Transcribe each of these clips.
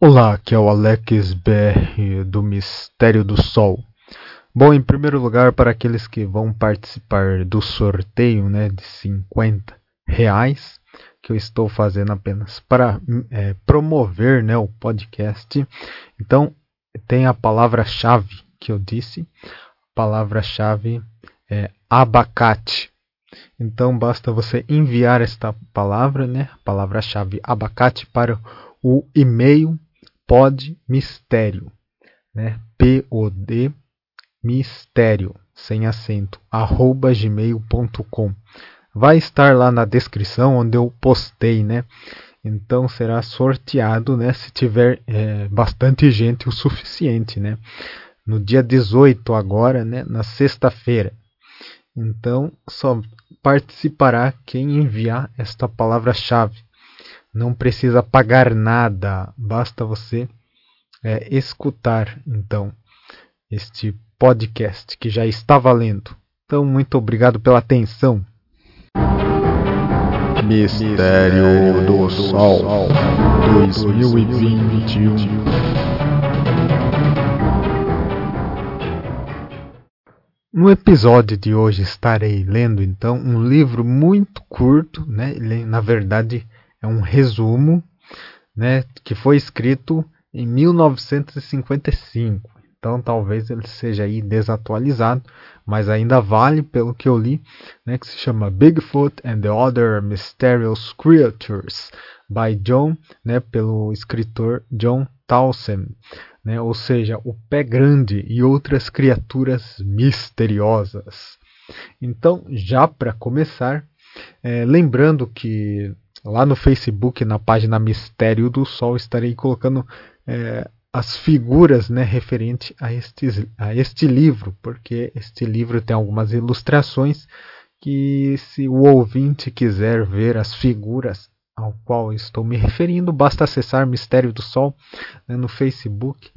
Olá, aqui é o Alex BR do Mistério do Sol. Bom, em primeiro lugar, para aqueles que vão participar do sorteio né, de 50 reais, que eu estou fazendo apenas para é, promover né, o podcast. Então, tem a palavra-chave que eu disse. Palavra-chave é abacate. Então, basta você enviar esta palavra, né, palavra-chave abacate, para o e-mail pod mistério, né? P-O-D mistério, sem acento, arroba gmail.com. Vai estar lá na descrição onde eu postei, né? Então será sorteado, né? Se tiver é, bastante gente o suficiente, né? No dia 18 agora, né? Na sexta-feira. Então só participará quem enviar esta palavra-chave não precisa pagar nada, basta você é, escutar então este podcast que já está valendo. Então, muito obrigado pela atenção. Mistério do Sol 2021. No episódio de hoje estarei lendo então um livro muito curto, né? Na verdade, é um resumo né, que foi escrito em 1955. Então talvez ele seja aí desatualizado, mas ainda vale pelo que eu li, né, que se chama Bigfoot and the Other Mysterious Creatures, by John, né, pelo escritor John Townsend, né, ou seja, o pé grande e outras criaturas misteriosas. Então, já para começar, é, lembrando que Lá no Facebook, na página Mistério do Sol, estarei colocando é, as figuras né, referente a este, a este livro, porque este livro tem algumas ilustrações que, se o ouvinte quiser ver as figuras ao qual estou me referindo, basta acessar Mistério do Sol né, no Facebook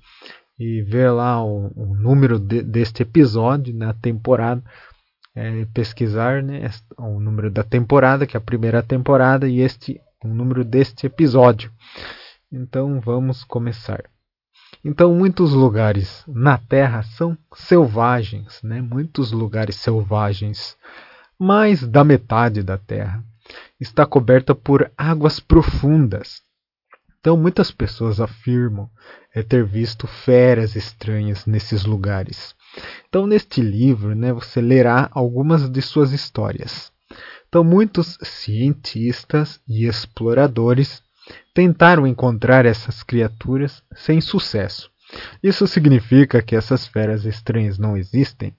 e ver lá o, o número de, deste episódio na temporada é, pesquisar né, o número da temporada, que é a primeira temporada, e este o número deste episódio. Então vamos começar. Então muitos lugares na Terra são selvagens, né? Muitos lugares selvagens. Mais da metade da Terra está coberta por águas profundas. Então muitas pessoas afirmam é, ter visto feras estranhas nesses lugares. Então, neste livro, né, você lerá algumas de suas histórias. Então, muitos cientistas e exploradores tentaram encontrar essas criaturas sem sucesso. Isso significa que essas feras estranhas não existem?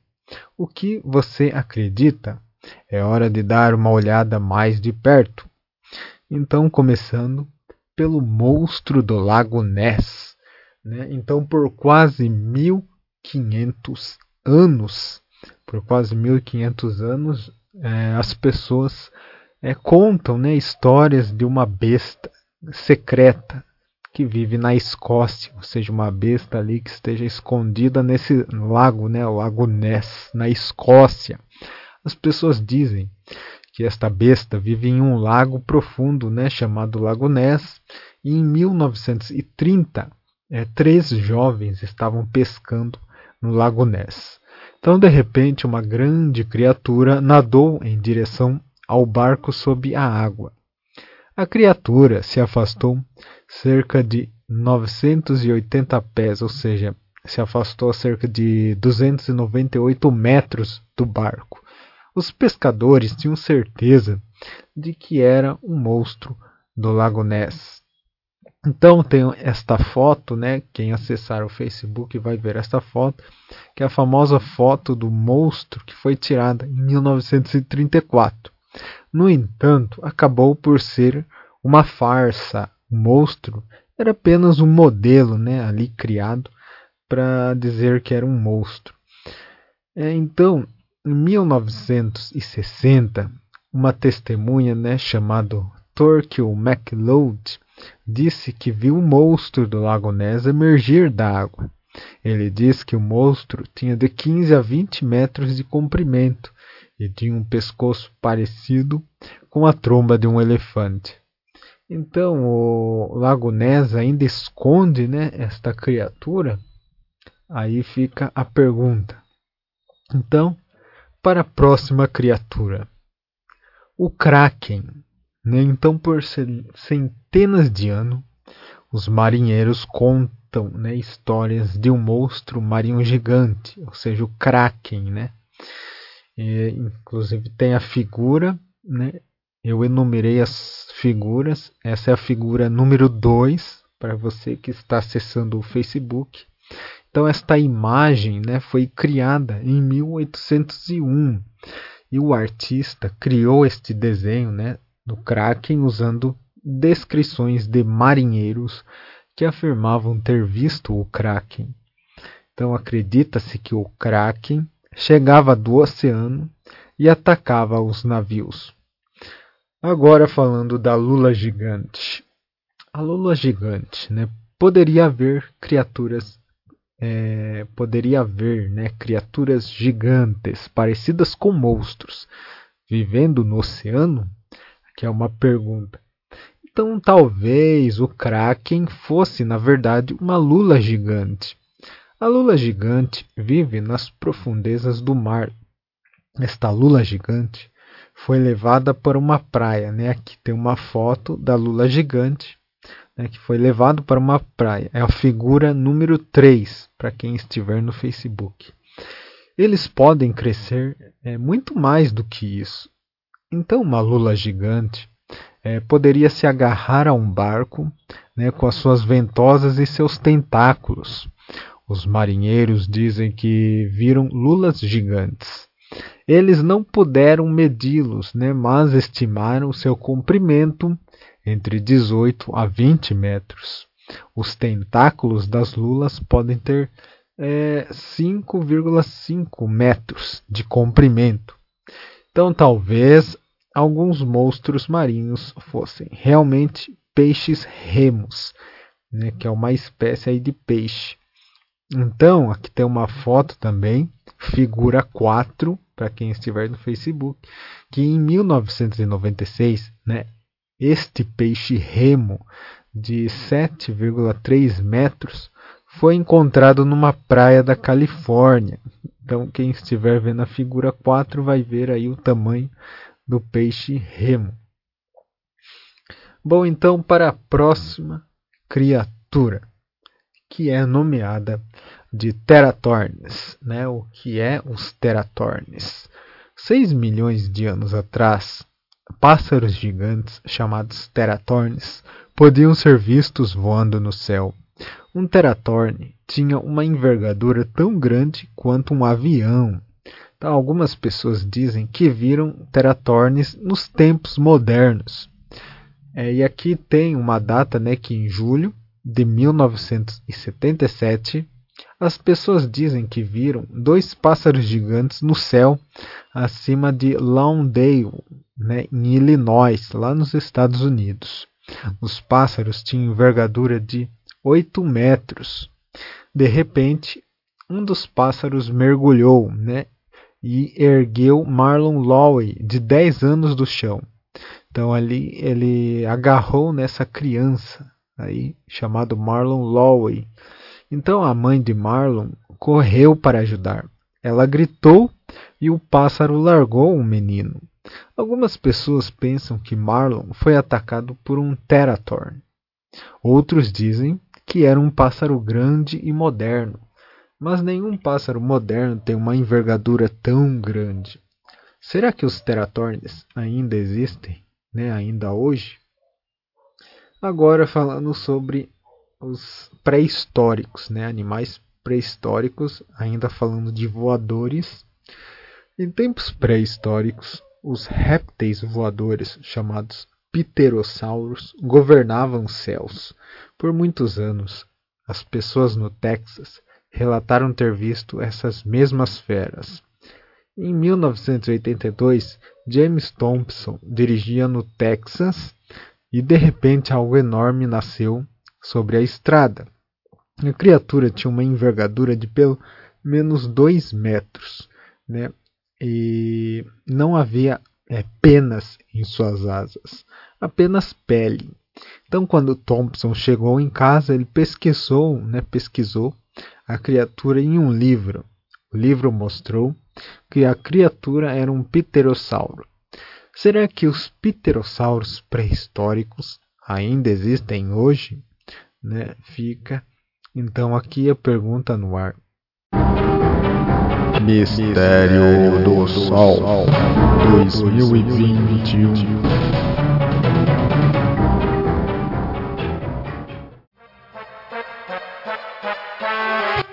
O que você acredita? É hora de dar uma olhada mais de perto. Então, começando pelo monstro do Lago Ness. Né? Então, por quase mil 1500 anos, por quase 1500 anos, é, as pessoas é, contam né, histórias de uma besta secreta que vive na Escócia, ou seja, uma besta ali que esteja escondida nesse lago, né, o Lago Ness, na Escócia. As pessoas dizem que esta besta vive em um lago profundo, né, chamado Lago Ness, e em 1930 é, três jovens estavam pescando no Lago Ness. Então, de repente, uma grande criatura nadou em direção ao barco sob a água. A criatura se afastou cerca de 980 pés, ou seja, se afastou cerca de 298 metros do barco. Os pescadores tinham certeza de que era um monstro do Lago Ness. Então tem esta foto, né? Quem acessar o Facebook vai ver esta foto, que é a famosa foto do monstro que foi tirada em 1934. No entanto, acabou por ser uma farsa. O monstro era apenas um modelo, né, ali criado para dizer que era um monstro. É, então, em 1960, uma testemunha, né, chamado Torquil MacLeod disse que viu o monstro do Lago Ness emergir da água. Ele disse que o monstro tinha de 15 a 20 metros de comprimento e tinha um pescoço parecido com a tromba de um elefante. Então o Lago Ness ainda esconde né, esta criatura. Aí fica a pergunta. Então, para a próxima criatura, o Kraken. Né? Então, por centenas de anos, os marinheiros contam né, histórias de um monstro marinho gigante, ou seja, o Kraken. Né? E, inclusive tem a figura né, eu enumerei as figuras. Essa é a figura número 2 para você que está acessando o Facebook. Então esta imagem né, foi criada em 1801 e o artista criou este desenho né, do Kraken usando descrições de marinheiros que afirmavam ter visto o Kraken. Então acredita-se que o Kraken chegava do oceano e atacava os navios. Agora falando da lula gigante. A lula gigante, né? Poderia haver criaturas, é, poderia haver, né, criaturas gigantes parecidas com monstros vivendo no oceano? Que é uma pergunta. Então talvez o Kraken fosse, na verdade, uma lula gigante. A lula gigante vive nas profundezas do mar. Esta lula gigante foi levada para uma praia. Né? Aqui tem uma foto da lula gigante né, que foi levado para uma praia. É a figura número 3 para quem estiver no Facebook. Eles podem crescer é, muito mais do que isso. Então, uma lula gigante é, poderia se agarrar a um barco né, com as suas ventosas e seus tentáculos. Os marinheiros dizem que viram lulas gigantes. Eles não puderam medi-los, né, mas estimaram seu comprimento entre 18 a 20 metros. Os tentáculos das lulas podem ter é, 5,5 metros de comprimento. Então, talvez alguns monstros marinhos fossem realmente peixes remos, né, que é uma espécie aí de peixe. Então, aqui tem uma foto também, figura 4, para quem estiver no Facebook, que em 1996, né, este peixe remo de 7,3 metros foi encontrado numa praia da Califórnia. Então, quem estiver vendo a figura 4 vai ver aí o tamanho do peixe remo. Bom, então, para a próxima criatura que é nomeada de teratornes. Né? O que é os teratornes? Seis milhões de anos atrás, pássaros gigantes chamados teratornes podiam ser vistos voando no céu. Um teratorne tinha uma envergadura tão grande quanto um avião. Então, algumas pessoas dizem que viram teratornes nos tempos modernos. É, e aqui tem uma data né, que em julho de 1977, as pessoas dizem que viram dois pássaros gigantes no céu acima de Lawndale, né, em Illinois, lá nos Estados Unidos. Os pássaros tinham envergadura de 8 metros. De repente, um dos pássaros mergulhou né, e ergueu Marlon Lowe, de 10 anos, do chão. Então ali ele agarrou nessa criança aí chamado Marlon Lowe. Então a mãe de Marlon correu para ajudar. Ela gritou e o pássaro largou o menino. Algumas pessoas pensam que Marlon foi atacado por um teratorn. Outros dizem que era um pássaro grande e moderno, mas nenhum pássaro moderno tem uma envergadura tão grande. Será que os teratornes ainda existem, né, ainda hoje? Agora falando sobre os pré-históricos, né? animais pré-históricos, ainda falando de voadores. Em tempos pré-históricos, os répteis voadores, chamados pterossauros, governavam os céus. Por muitos anos, as pessoas no Texas relataram ter visto essas mesmas feras. Em 1982, James Thompson dirigia no Texas e de repente algo enorme nasceu sobre a estrada. A criatura tinha uma envergadura de pelo menos dois metros, né? e não havia é, penas em suas asas, apenas pele. Então, quando Thompson chegou em casa, ele pesquisou, né, pesquisou a criatura em um livro. O livro mostrou que a criatura era um pterossauro. Será que os pterossauros pré-históricos ainda existem hoje? Né? Fica então aqui a pergunta no ar. Mistério do Sol 2021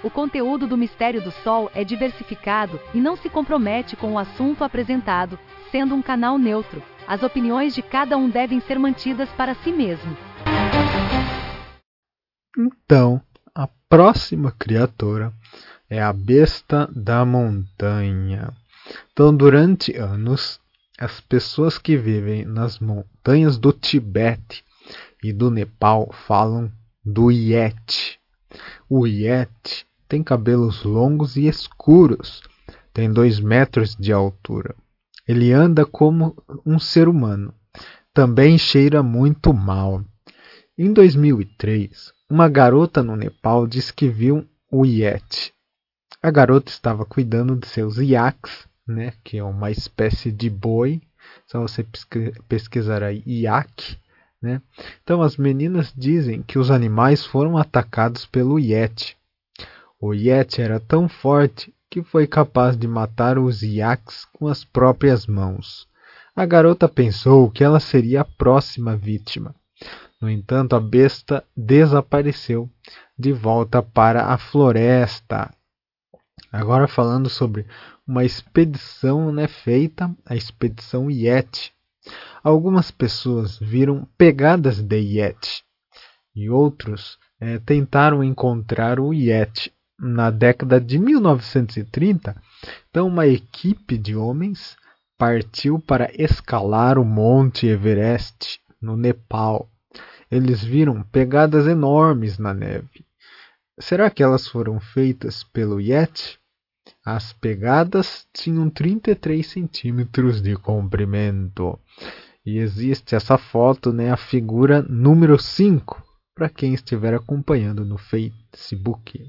O conteúdo do Mistério do Sol é diversificado e não se compromete com o assunto apresentado, sendo um canal neutro. As opiniões de cada um devem ser mantidas para si mesmo. Então, a próxima criatura é a besta da montanha. Então, durante anos, as pessoas que vivem nas montanhas do Tibete e do Nepal falam do Yeti. O Yeti tem cabelos longos e escuros. Tem dois metros de altura. Ele anda como um ser humano. Também cheira muito mal. Em 2003, uma garota no Nepal disse que viu o Yeti. A garota estava cuidando de seus iacs, né, que é uma espécie de boi. Só você pesquisar aí iac. Né? Então as meninas dizem que os animais foram atacados pelo Yeti. O Yeti era tão forte que foi capaz de matar os Yaks com as próprias mãos. A garota pensou que ela seria a próxima vítima. No entanto, a besta desapareceu de volta para a floresta. Agora falando sobre uma expedição né, feita, a expedição Yeti. Algumas pessoas viram pegadas de Yeti e outros é, tentaram encontrar o Yeti na década de 1930, então uma equipe de homens partiu para escalar o Monte Everest, no Nepal. Eles viram pegadas enormes na neve. Será que elas foram feitas pelo Yeti? As pegadas tinham 33 centímetros de comprimento. E existe essa foto, né, a figura número 5, para quem estiver acompanhando no Facebook.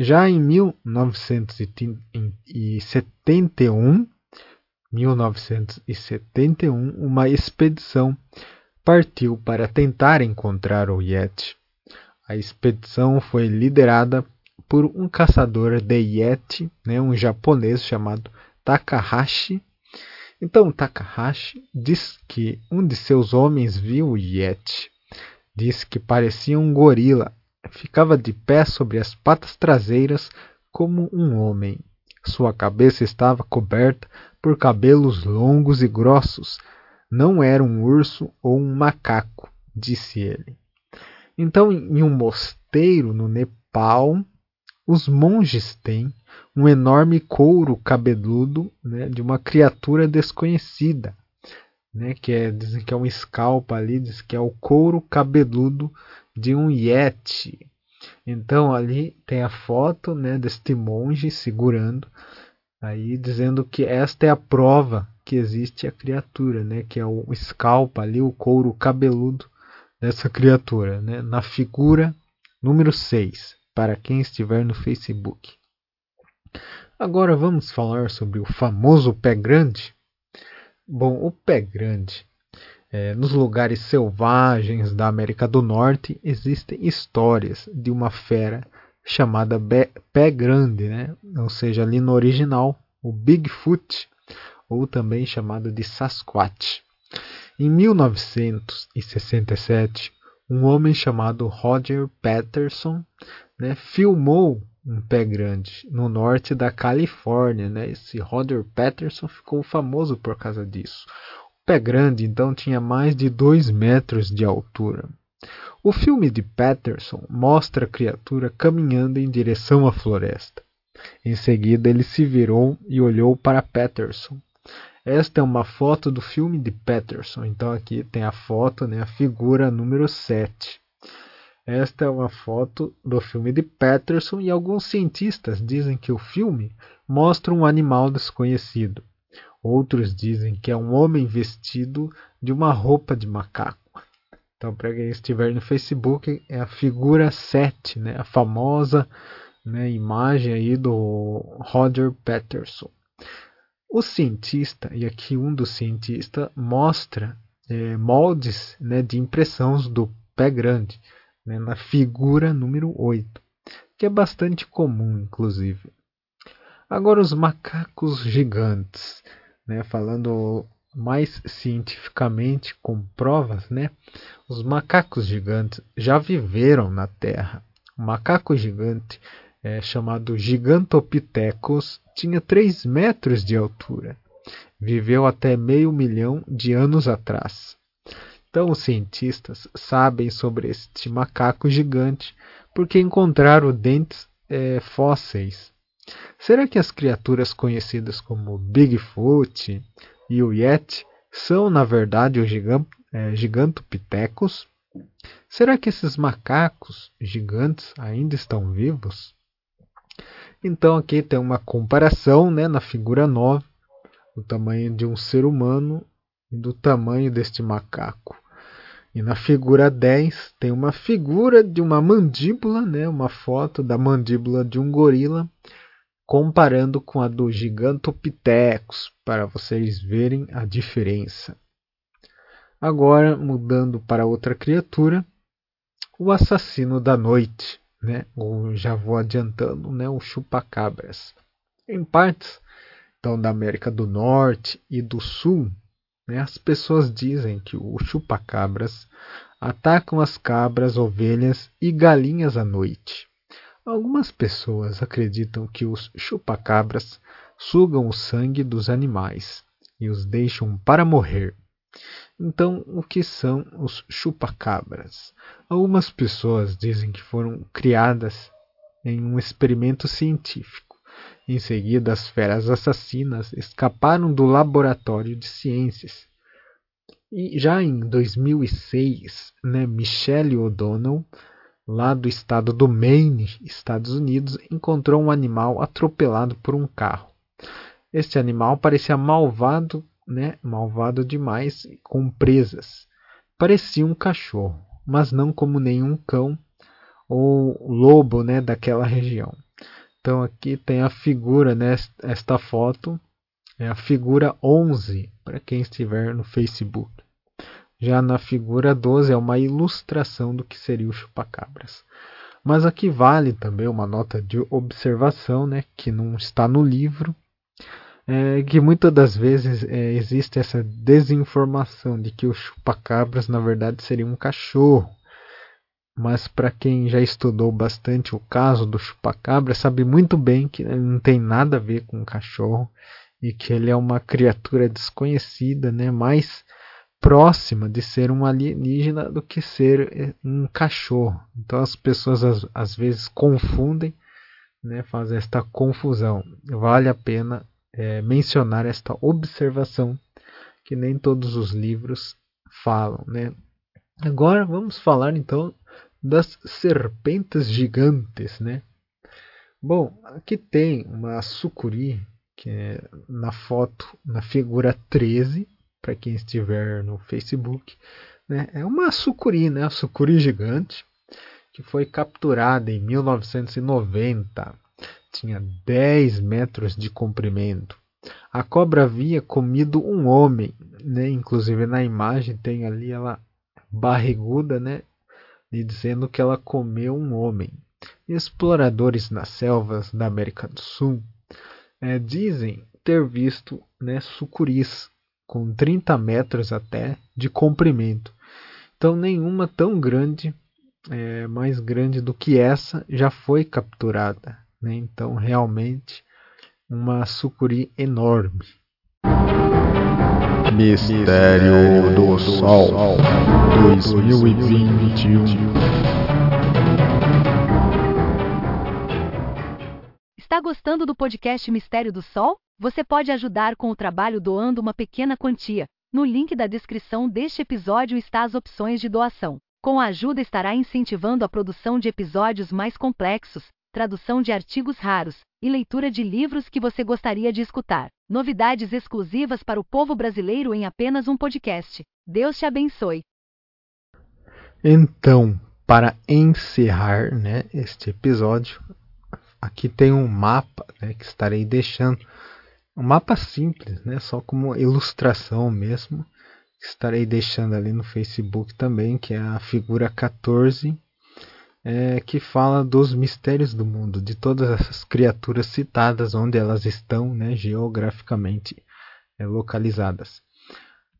Já em 1971, 1971, uma expedição partiu para tentar encontrar o Yeti. A expedição foi liderada por um caçador de Yeti, né, um japonês chamado Takahashi. Então Takahashi diz que um de seus homens viu o Yeti. Diz que parecia um gorila ficava de pé sobre as patas traseiras como um homem. Sua cabeça estava coberta por cabelos longos e grossos. Não era um urso ou um macaco, disse ele. Então, em um mosteiro no Nepal, os monges têm um enorme couro cabeludo né, de uma criatura desconhecida, né, que é, dizem que é um scalpa ali, diz que é o couro cabeludo de um Yeti. Então ali tem a foto né, deste monge segurando, aí dizendo que esta é a prova que existe a criatura, né, que é o scalpa ali, o couro cabeludo dessa criatura, né, na figura número 6, para quem estiver no Facebook. Agora vamos falar sobre o famoso pé grande. Bom, o pé grande é, nos lugares selvagens da América do Norte existem histórias de uma fera chamada pé grande, né? ou seja, ali no original, o Bigfoot, ou também chamado de Sasquatch. Em 1967, um homem chamado Roger Patterson né, filmou um pé grande no norte da Califórnia. Né? Esse Roger Patterson ficou famoso por causa disso pé grande então tinha mais de 2 metros de altura. O filme de Patterson mostra a criatura caminhando em direção à floresta. Em seguida, ele se virou e olhou para Patterson. Esta é uma foto do filme de Patterson. Então aqui tem a foto, né, a figura número 7. Esta é uma foto do filme de Patterson e alguns cientistas dizem que o filme mostra um animal desconhecido. Outros dizem que é um homem vestido de uma roupa de macaco. Então, para quem estiver no Facebook, é a figura 7, né? a famosa né, imagem aí do Roger Patterson. O cientista, e aqui um dos cientistas, mostra é, moldes né, de impressões do pé grande, né, na figura número 8, que é bastante comum, inclusive. Agora, os macacos gigantes, né, falando mais cientificamente com provas, né, os macacos gigantes já viveram na Terra. O macaco gigante, é, chamado Gigantopithecus, tinha 3 metros de altura. Viveu até meio milhão de anos atrás. Então, os cientistas sabem sobre este macaco gigante porque encontraram dentes é, fósseis. Será que as criaturas conhecidas como Bigfoot e o Yeti são, na verdade, os é, gigantopithecus? Será que esses macacos gigantes ainda estão vivos? Então aqui tem uma comparação né, na figura 9, do tamanho de um ser humano e do tamanho deste macaco. E na figura 10 tem uma figura de uma mandíbula, né, uma foto da mandíbula de um gorila, comparando com a do Gigantopithecus, para vocês verem a diferença. Agora, mudando para outra criatura, o assassino da noite, né, ou já vou adiantando, né, o chupacabras. Em partes então, da América do Norte e do Sul, né, as pessoas dizem que o chupacabras atacam as cabras, ovelhas e galinhas à noite. Algumas pessoas acreditam que os chupacabras sugam o sangue dos animais e os deixam para morrer. Então, o que são os chupacabras? Algumas pessoas dizem que foram criadas em um experimento científico. Em seguida, as feras assassinas escaparam do laboratório de ciências. E já em 2006, né, Michelle O'Donnell, lá do estado do Maine, Estados Unidos, encontrou um animal atropelado por um carro. Este animal parecia malvado, né, malvado demais, com presas. Parecia um cachorro, mas não como nenhum cão ou lobo, né, daquela região. Então aqui tem a figura, né, esta foto é a figura 11 para quem estiver no Facebook. Já na figura 12 é uma ilustração do que seria o chupacabras. Mas aqui vale também uma nota de observação, né, que não está no livro, é que muitas das vezes é, existe essa desinformação de que o chupacabras na verdade seria um cachorro mas para quem já estudou bastante o caso do chupacabra, sabe muito bem que não tem nada a ver com o cachorro e que ele é uma criatura desconhecida, né, mais próxima de ser um alienígena do que ser eh, um cachorro. Então as pessoas às, às vezes confundem, né, fazem esta confusão. Vale a pena é, mencionar esta observação que nem todos os livros falam, né? Agora vamos falar então das serpentes gigantes, né? Bom, aqui tem uma sucuri que é na foto, na figura 13, para quem estiver no Facebook, né? É uma sucuri, né? Sucuri gigante que foi capturada em 1990. Tinha 10 metros de comprimento. A cobra havia comido um homem, né? Inclusive na imagem tem ali ela barriguda, né? e dizendo que ela comeu um homem. Exploradores nas selvas da América do Sul é, dizem ter visto né, sucuris com 30 metros até de comprimento. Então, nenhuma tão grande, é, mais grande do que essa, já foi capturada. Né? Então, realmente, uma sucuri enorme. Mistério do Sol 2021. Está gostando do podcast Mistério do Sol? Você pode ajudar com o trabalho doando uma pequena quantia. No link da descrição deste episódio está as opções de doação. Com a ajuda estará incentivando a produção de episódios mais complexos, tradução de artigos raros e leitura de livros que você gostaria de escutar. Novidades exclusivas para o povo brasileiro em apenas um podcast. Deus te abençoe. Então, para encerrar né, este episódio, aqui tem um mapa né, que estarei deixando. Um mapa simples, né, só como ilustração mesmo. Estarei deixando ali no Facebook também, que é a figura 14, é, que fala dos mistérios do mundo, de todas essas criaturas citadas, onde elas estão né, geograficamente é, localizadas.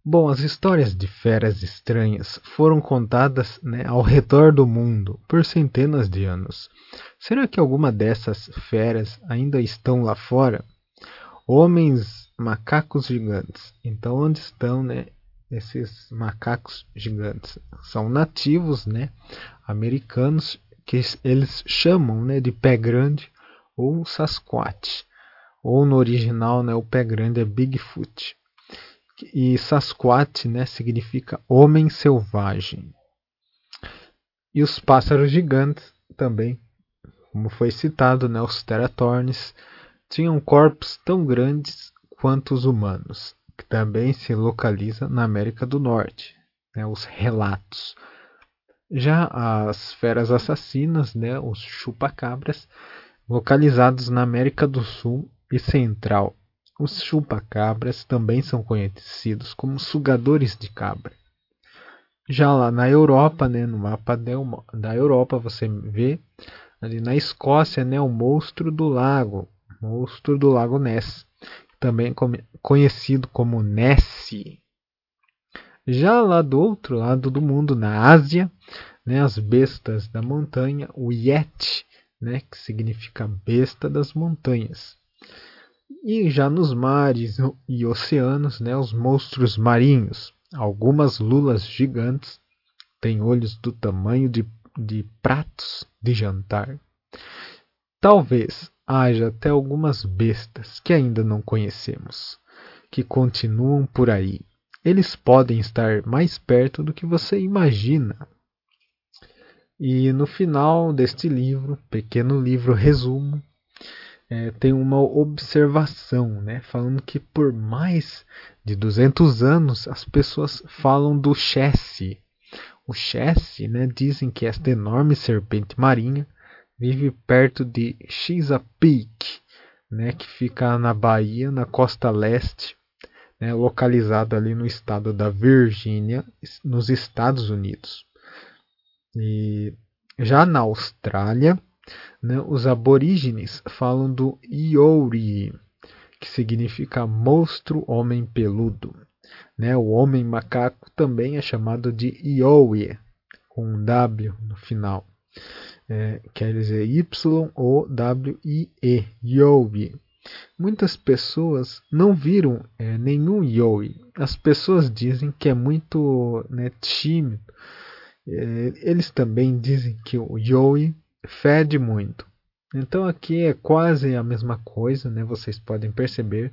Bom, as histórias de feras estranhas foram contadas né, ao redor do mundo por centenas de anos. Será que alguma dessas feras ainda estão lá fora? Homens macacos gigantes. Então, onde estão né, esses macacos gigantes? São nativos né, americanos que eles chamam né, de pé grande ou Sasquatch. Ou no original, né, o pé grande é Bigfoot e Sasquatch né, significa homem selvagem. E os pássaros gigantes também, como foi citado, né, os teratornes, tinham corpos tão grandes quanto os humanos, que também se localiza na América do Norte, né, os relatos. Já as feras assassinas, né, os chupacabras, localizados na América do Sul e Central, os chupacabras também são conhecidos como sugadores de cabra. Já lá na Europa, né, no mapa da Europa, você vê ali na Escócia né, o monstro do lago, monstro do lago Ness, também conhecido como Nessie. Já lá do outro lado do mundo, na Ásia, né, as bestas da montanha, o Yeti, né, que significa besta das montanhas. E já nos mares e oceanos, né, os monstros marinhos. Algumas lulas gigantes têm olhos do tamanho de, de pratos de jantar. Talvez haja até algumas bestas que ainda não conhecemos, que continuam por aí. Eles podem estar mais perto do que você imagina. E no final deste livro, pequeno livro resumo, é, tem uma observação, né, falando que por mais de 200 anos as pessoas falam do Chesse. O Chesse, né, dizem que esta enorme serpente marinha vive perto de Chesapeake, né, que fica na Bahia, na costa leste, né, localizado ali no estado da Virgínia, nos Estados Unidos. E já na Austrália, né? Os aborígenes falam do Iori, que significa monstro homem peludo. Né? O homem macaco também é chamado de Iowie, com um W no final. É, quer dizer Y-O-W-I-E, Yowie. Muitas pessoas não viram é, nenhum Yowie. As pessoas dizem que é muito né, tímido. É, eles também dizem que o Yowie fede muito. Então aqui é quase a mesma coisa, né? Vocês podem perceber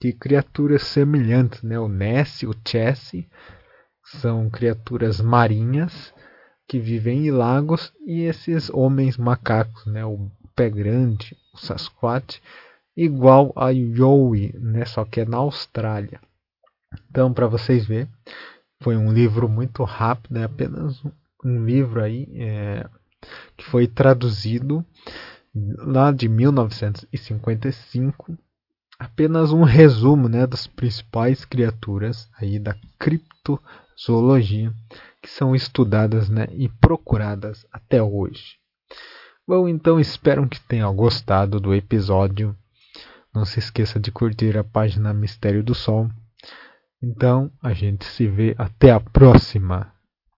que criaturas semelhantes, né? O Ness, o Chessie, são criaturas marinhas que vivem em lagos e esses homens macacos, né? O pé grande, o Sasquatch, igual a Yowie, né? Só que é na Austrália. Então, para vocês verem, foi um livro muito rápido, é apenas um livro aí. É que foi traduzido lá de 1955, apenas um resumo né, das principais criaturas aí da criptozoologia que são estudadas né, e procuradas até hoje. Bom, então espero que tenham gostado do episódio. Não se esqueça de curtir a página Mistério do Sol. Então a gente se vê até a próxima.